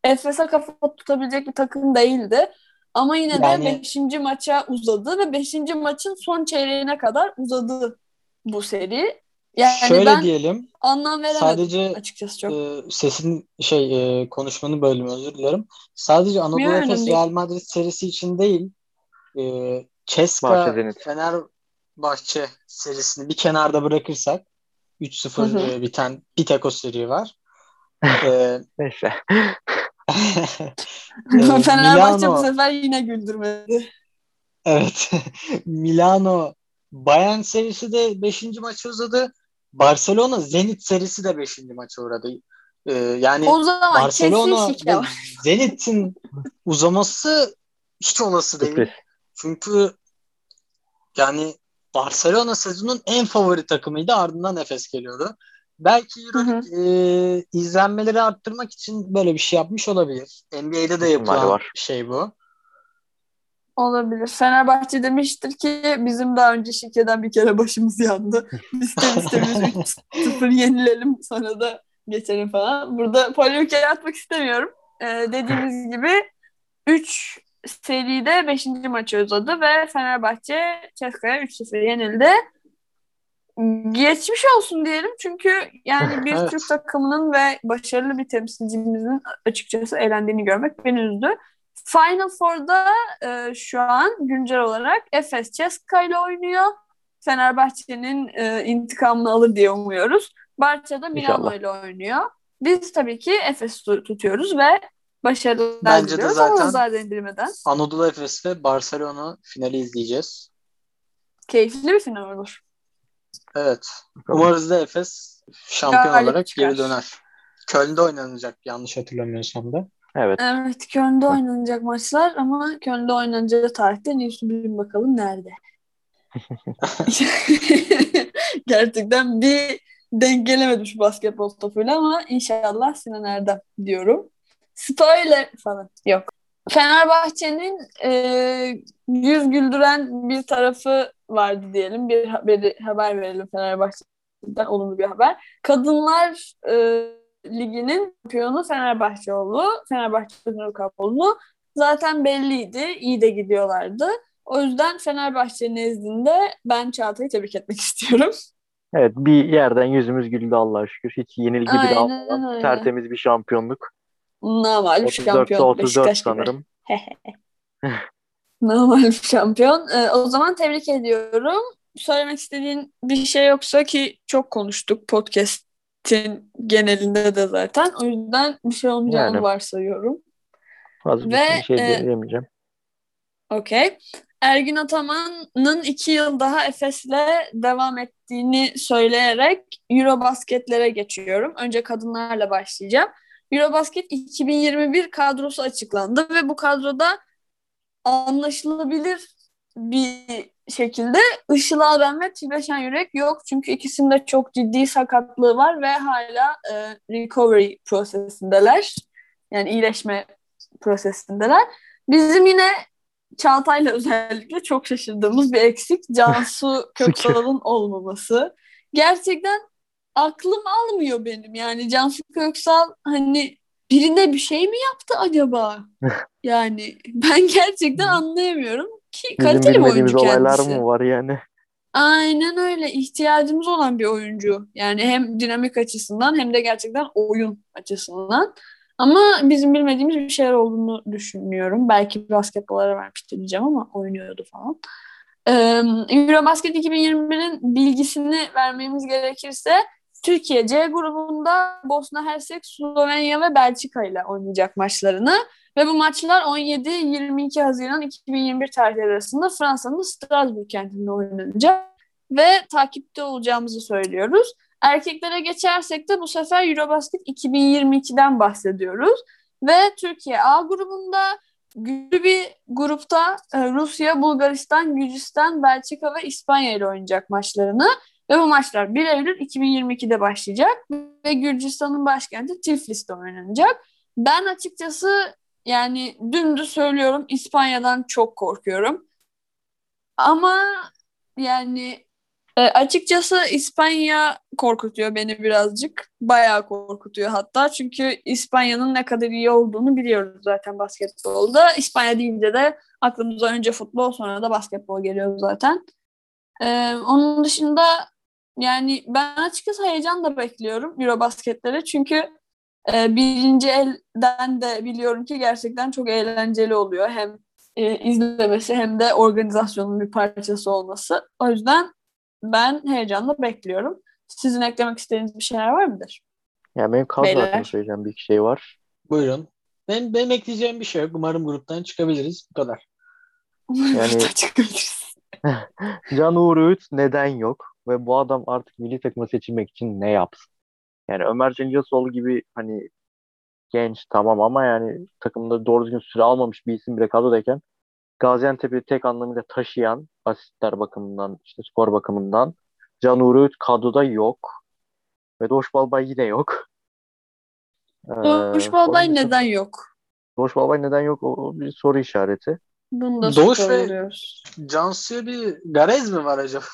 Efes'e kafa tutabilecek bir takım değildi. Ama yine yani... de 5. maça uzadı ve 5. maçın son çeyreğine kadar uzadı bu seri. Yani Şöyle ben diyelim. Anlam veremedim sadece açıkçası çok. E, sesin şey e, konuşmanı bölüm özür dilerim. Sadece Anadolu Efes Real Madrid serisi için değil. E, Ceska Fener Bahçe serisini bir kenarda bırakırsak 3-0 e, biten bir tek o seri var. ee, <laughs> Neyse. <laughs> e, Fenerbahçe Milano, bu sefer yine güldürmedi. Evet. <laughs> Milano Bayern serisi de 5. maçı uzadı. Barcelona Zenit serisi de 5. maça uğradı. Ee, yani o zaman Barcelona Zenit'in uzaması hiç olası değil. Çünkü yani Barcelona sezonun en favori takımıydı. Ardından Efes geliyordu. Belki Euroleague e, izlenmeleri arttırmak için böyle bir şey yapmış olabilir. NBA'de de yapılan var. şey bu. Olabilir. Fenerbahçe demiştir ki bizim daha önce şirketten bir kere başımız yandı. <laughs> İster istemez 3-0 yenilelim sonra da geçelim falan. Burada polemikleri atmak istemiyorum. Ee, dediğimiz <laughs> gibi 3 seride 5. maçı uzadı ve Fenerbahçe Ceska'ya 3-0 yenildi. Geçmiş olsun diyelim çünkü yani bir. <laughs> Türk takımının ve başarılı bir temsilcimizin açıkçası eğlendiğini görmek beni üzdü. Final Four'da e, şu an güncel olarak Efes Ceska ile oynuyor. Fenerbahçe'nin e, intikamını alır diye umuyoruz. Barça da Milano ile oynuyor. Biz tabii ki Efes tutuyoruz ve Başarılar Bence de zaten Anadolu Efes ve Barcelona finali izleyeceğiz. Keyifli bir final olur. Evet. Umarız da Efes şampiyon Galip olarak çıkar. geri döner. Köln'de oynanacak yanlış hatırlamıyorsam da. Evet. Evet Köln'de oynanacak maçlar ama Köln'de oynanacağı tarihte Neyse bir bakalım nerede. <laughs> Gerçekten bir denk gelemedim şu basketbol topuyla ama inşallah Sinan Erdem diyorum. Spoiler falan yok. Fenerbahçe'nin e, yüz güldüren bir tarafı vardı diyelim. Bir haber, haber verelim Fenerbahçe'den olumlu bir haber. Kadınlar e, Ligi'nin şampiyonu Fenerbahçe oldu. Fenerbahçe Nur oldu. Zaten belliydi. İyi de gidiyorlardı. O yüzden Fenerbahçe nezdinde ben Çağatay'ı tebrik etmek <laughs> istiyorum. Evet bir yerden yüzümüz güldü Allah'a şükür. Hiç yenilgi bile almadan tertemiz bir şampiyonluk. Normal bir şampiyon. 34 sanırım. <laughs> Normal bir şampiyon. Ee, o zaman tebrik ediyorum. Söylemek istediğin bir şey yoksa ki çok konuştuk podcast'in genelinde de zaten. O yüzden bir şey olmayacağını yani, varsayıyorum. Az bir Ve, şey e, diyemeyeceğim. Okey. Ergün Ataman'ın iki yıl daha Efes'le devam ettiğini söyleyerek Eurobasketlere geçiyorum. Önce kadınlarla başlayacağım. Eurobasket 2021 kadrosu açıklandı ve bu kadroda anlaşılabilir bir şekilde Işıl Alben ve Tibeşen Yürek yok. Çünkü ikisinde çok ciddi sakatlığı var ve hala e, recovery prosesindeler. Yani iyileşme prosesindeler. Bizim yine Çağatay'la özellikle çok şaşırdığımız bir eksik Cansu <laughs> Köksal'ın olmaması. Gerçekten aklım almıyor benim. Yani Cansu Köksal hani birine bir şey mi yaptı acaba? <laughs> yani ben gerçekten anlayamıyorum ki kaliteli bir oyuncu kendisi. olaylar mı var yani? Aynen öyle. İhtiyacımız olan bir oyuncu. Yani hem dinamik açısından hem de gerçekten oyun açısından. Ama bizim bilmediğimiz bir şeyler olduğunu düşünüyorum. Belki basketbolara vermiştir diyeceğim ama oynuyordu falan. Ee, Eurobasket 2021'in bilgisini vermemiz gerekirse Türkiye C grubunda Bosna Hersek, Slovenya ve Belçika ile oynayacak maçlarını ve bu maçlar 17-22 Haziran 2021 tarihleri arasında Fransa'nın Strasbourg kentinde oynanacak ve takipte olacağımızı söylüyoruz. Erkeklere geçersek de bu sefer Eurobasket 2022'den bahsediyoruz. Ve Türkiye A grubunda güçlü bir grupta e, Rusya, Bulgaristan, Gürcistan, Belçika ve İspanya ile oynayacak maçlarını. Ve bu maçlar 1 Eylül 2022'de başlayacak ve Gürcistan'ın başkenti Tiflis'te oynanacak. Ben açıkçası yani dümdüz söylüyorum İspanya'dan çok korkuyorum. Ama yani e, açıkçası İspanya korkutuyor beni birazcık. Bayağı korkutuyor hatta. Çünkü İspanya'nın ne kadar iyi olduğunu biliyoruz zaten basketbolda. İspanya deyince de aklımıza önce futbol sonra da basketbol geliyor zaten. E, onun dışında yani ben açıkçası heyecan da bekliyorum Eurobasketlere. Çünkü e, birinci elden de biliyorum ki gerçekten çok eğlenceli oluyor. Hem e, izlemesi hem de organizasyonun bir parçası olması. O yüzden ben heyecanla bekliyorum. Sizin eklemek istediğiniz bir şeyler var mıdır? Ya benim kadro söyleyeceğim bir şey var. Buyurun. Ben, benim ekleyeceğim bir şey yok. Umarım gruptan çıkabiliriz. Bu kadar. Yani çıkabiliriz. <laughs> Can Uğur Öğüt neden yok? Ve bu adam artık milli takıma seçilmek için ne yapsın? Yani Ömer Cengizoğlu gibi hani genç tamam ama yani takımda doğru düzgün süre almamış bir isim bile kadrodayken Gaziantep'i tek anlamıyla taşıyan asistler bakımından, işte skor bakımından Can Uğur kadroda yok. Ve Doğuş Balbay yine yok. Doğuş ee, Balbay neden yok? Doğuş Balbay neden yok? O bir soru işareti. Bunu da Doğuş ve Cansu'ya bir garez mi var acaba?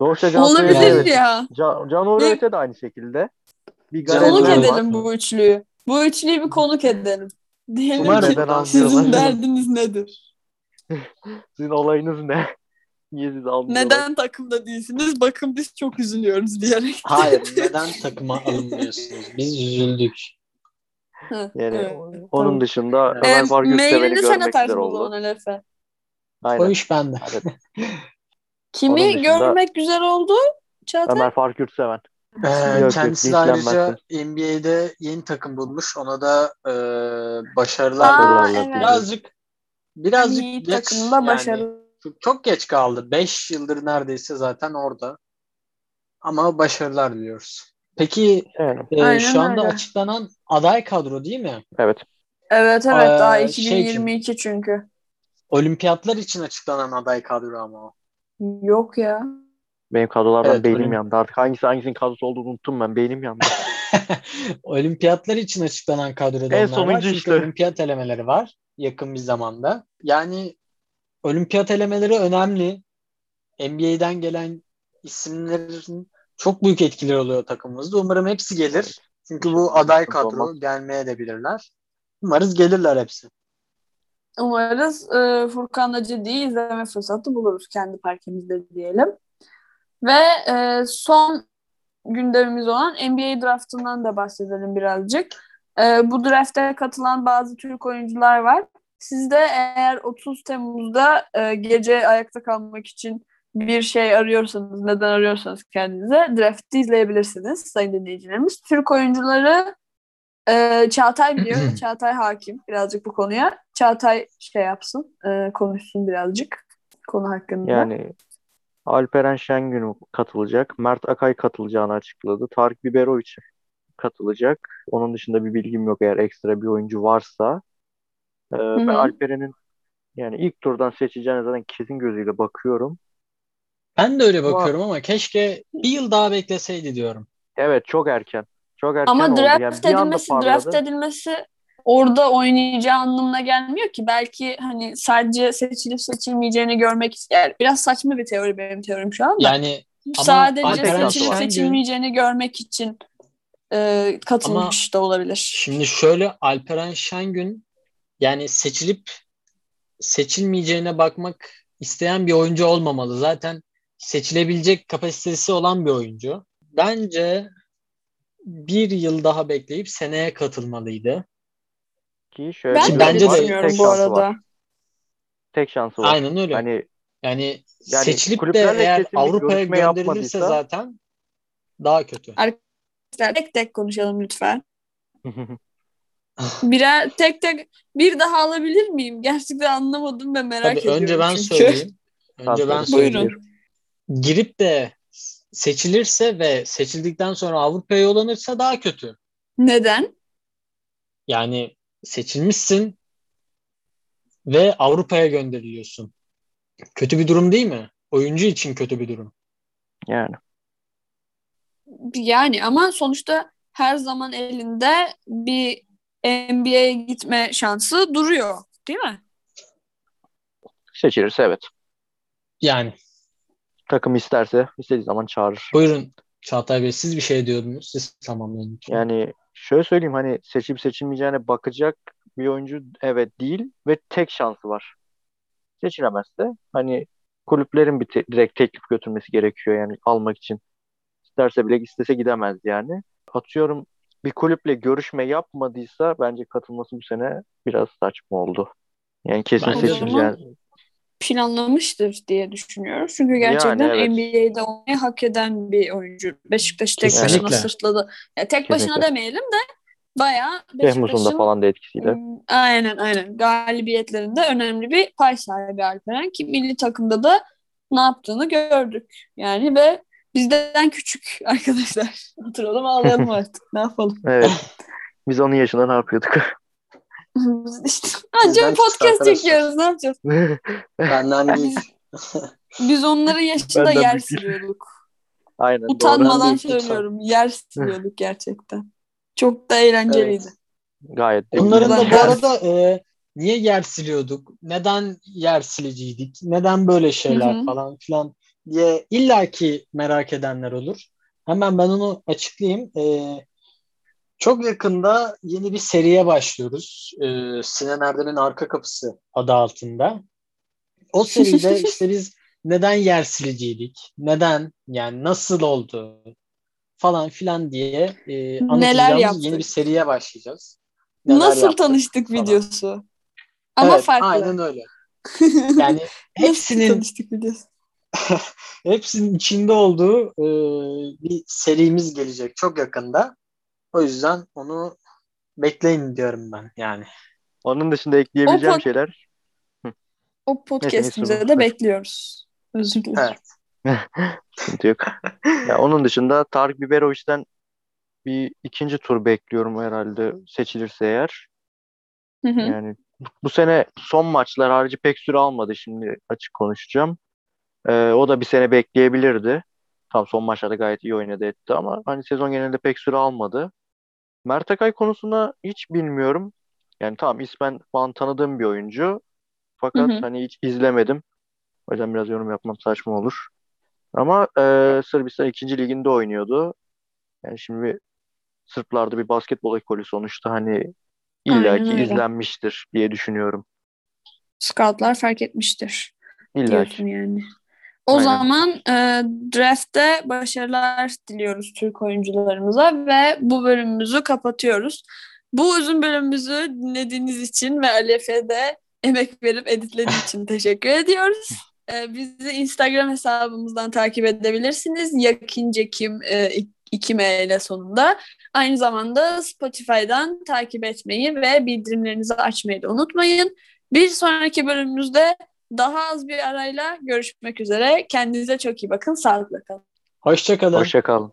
Doğuş ve <laughs> Cansu'ya Olabilir evet. ya. Can, Can Uğur de aynı şekilde. Bir konuk edelim bu üçlüyü. Bu üçlüyü bir konuk edelim. Diyelim Umarım ki sizin derdiniz nedir? <laughs> Sizin olayınız ne? Niye siz Neden takımda değilsiniz? Bakın biz çok üzülüyoruz diyerek. Hayır <laughs> neden takıma alınmıyorsunuz? Biz üzüldük. yani evet, onun tamam. dışında Ömer Faruk Üsteven'i görmek güzel oldu. Efe. Aynen. O iş bende. Evet. Kimi dışında, görmek güzel oldu? Çağatay? Ömer Faruk Yurtseven. <laughs> Ee, kendisi de ayrıca NBA'de yeni takım bulmuş. Ona da e, başarılar. Aa, evet. Birazcık Birazcık İyi geç takımda yani, başarılı. Çok geç kaldı. 5 yıldır neredeyse zaten orada. Ama başarılar diliyoruz. Peki e, şu anda öyle. açıklanan aday kadro değil mi? Evet. Evet evet ee, daha 2022 şey için, çünkü. Olimpiyatlar için açıklanan aday kadro ama o. Yok ya. Benim kadrolardan evet, beynim olim... yandı. Artık hangisi hangisinin kadrosu olduğunu unuttum ben. Beynim yandı. <laughs> Olimpiyatlar için açıklanan kadroda en onlar var. Çünkü işte. olimpiyat elemeleri var yakın bir zamanda. Yani olimpiyat elemeleri önemli. NBA'den gelen isimlerin çok büyük etkileri oluyor takımımızda. Umarım hepsi gelir. Çünkü bu aday kadro gelmeye de bilirler. Umarız gelirler hepsi. Umarız e, Furkan'la ciddi izleme fırsatı buluruz kendi parkimizde diyelim. Ve e, son gündemimiz olan NBA draftından da bahsedelim birazcık. E, bu drafte katılan bazı Türk oyuncular var. Siz de eğer 30 Temmuz'da e, gece ayakta kalmak için bir şey arıyorsanız, neden arıyorsanız kendinize draft'i izleyebilirsiniz sayın dinleyicilerimiz. Türk oyuncuları e, Çağatay biliyor. <clears throat> Çağatay hakim birazcık bu konuya. Çağatay şey yapsın, e, konuşsun birazcık konu hakkında. Yani Alperen Şengün katılacak. Mert Akay katılacağını açıkladı. Tarık Biberovic katılacak. Onun dışında bir bilgim yok eğer ekstra bir oyuncu varsa. Ee, ben Alperen'in yani ilk turdan seçeceğine zaten kesin gözüyle bakıyorum. Ben de öyle bakıyorum ama, ama keşke bir yıl daha bekleseydi diyorum. Evet çok erken. Çok erken ama oldu. draft yani edilmesi, draft edilmesi orada oynayacağı anlamına gelmiyor ki. Belki hani sadece seçilip seçilmeyeceğini görmek ister. Biraz saçma bir teori benim teorim şu anda. Yani sadece seçilip seçilmeyeceğini görmek için e, katılmış ama da olabilir. Şimdi şöyle Alperen Şengün yani seçilip seçilmeyeceğine bakmak isteyen bir oyuncu olmamalı. Zaten seçilebilecek kapasitesi olan bir oyuncu. Bence bir yıl daha bekleyip seneye katılmalıydı. Ki şöyle ben bence de tek bu arada. Var. Tek şansı var. Aynen öyle. Hani yani, yani seçilip de eğer Avrupa'ya gönderilirse zaten daha kötü. Arkadaşlar tek tek konuşalım lütfen. <laughs> Birer tek tek bir daha alabilir miyim? Gerçekten anlamadım ve merak Tabii ediyorum. Önce ben çünkü. söyleyeyim. <laughs> Önce ben söyleyeyim. Buyurun. Girip de seçilirse ve seçildikten sonra Avrupa'ya yollanırsa daha kötü. Neden? Yani seçilmişsin ve Avrupa'ya gönderiliyorsun. Kötü bir durum değil mi? Oyuncu için kötü bir durum. Yani. Yani ama sonuçta her zaman elinde bir NBA'ye gitme şansı duruyor. Değil mi? Seçilirse evet. Yani. Takım isterse istediği zaman çağırır. Buyurun Çağatay Bey siz bir şey diyordunuz. Siz tamamlayın. Yani şöyle söyleyeyim hani seçip seçilmeyeceğine bakacak bir oyuncu evet değil ve tek şansı var. Seçilemezse hani kulüplerin bir te- direkt teklif götürmesi gerekiyor yani almak için. İsterse bile istese gidemez yani. Atıyorum bir kulüple görüşme yapmadıysa bence katılması bu sene biraz saçma oldu. Yani kesin seçileceğini planlamıştır diye düşünüyorum. Çünkü gerçekten yani, evet. NBA'de olmayı hak eden bir oyuncu. Beşiktaş tek Kesinlikle. başına sırtladı. Yani tek Kesinlikle. başına demeyelim de bayağı Beşiktaş'ın falan da etkisiyle. Aynen aynen. Galibiyetlerinde önemli bir pay sahibi Alperen ki milli takımda da ne yaptığını gördük. Yani ve bizden küçük <laughs> arkadaşlar. Oturalım ağlayalım <laughs> artık. ne yapalım? Evet. Biz onun yaşında ne yapıyorduk? İşte, anca podcast çekiyoruz. Ne yapacağız? <laughs> Benden değil. <laughs> Biz onların yaşında Benden yer siliyorduk. Aynen. Utanmadan söylüyorum. Yer siliyorduk gerçekten. Çok da eğlenceliydi. Evet. Gayet. Onların da bu arada e, niye yer siliyorduk? Neden yer siliciydik? Neden böyle şeyler Hı-hı. falan filan diye illaki merak edenler olur. Hemen ben onu açıklayayım. Ee, çok yakında yeni bir seriye başlıyoruz. Ee, Sinan Erdem'in Arka Kapısı adı altında. O <laughs> seride işte biz neden yer siliciydik? Neden? Yani nasıl oldu? Falan filan diye e, anlatacağımız yeni bir seriye başlayacağız. Neler nasıl tanıştık falan. videosu? Ama evet, farklı. Aynen öyle. <laughs> Yani hepsinin <laughs> hepsinin içinde olduğu e, bir serimiz gelecek çok yakında. O yüzden onu bekleyin diyorum ben yani. Onun dışında ekleyebileceğim o pod- şeyler. O podcast'imize de bekliyoruz. Özür dilerim. Evet. <laughs> Yok. ya onun dışında Tarık Biberoviç'ten bir ikinci tur bekliyorum herhalde seçilirse eğer. Hı hı. Yani bu sene son maçlar harici pek süre almadı şimdi açık konuşacağım. Ee, o da bir sene bekleyebilirdi. Tam son maçlarda gayet iyi oynadı etti ama hani sezon genelinde pek süre almadı. Mert Akay konusunda hiç bilmiyorum. Yani tamam ismen falan tanıdığım bir oyuncu. Fakat hı hı. hani hiç izlemedim. O yüzden biraz yorum yapmam saçma olur. Ama e, Sırbistan 2. liginde oynuyordu. Yani şimdi Sırplarda bir basketbol ekolü sonuçta hani illaki izlenmiştir diye düşünüyorum. Scoutlar fark etmiştir. İllaki. yani. O Aynen. zaman e, draft'te başarılar diliyoruz Türk oyuncularımıza ve bu bölümümüzü kapatıyoruz. Bu uzun bölümümüzü dinlediğiniz için ve Ali Efe'de emek verip editlediği <laughs> için teşekkür ediyoruz. E, bizi Instagram hesabımızdan takip edebilirsiniz. Yakınca kim e, 2M ile sonunda. Aynı zamanda Spotify'dan takip etmeyi ve bildirimlerinizi açmayı da unutmayın. Bir sonraki bölümümüzde daha az bir arayla görüşmek üzere. Kendinize çok iyi bakın. Sağlıkla kalın. Hoşçakalın. Hoşçakalın.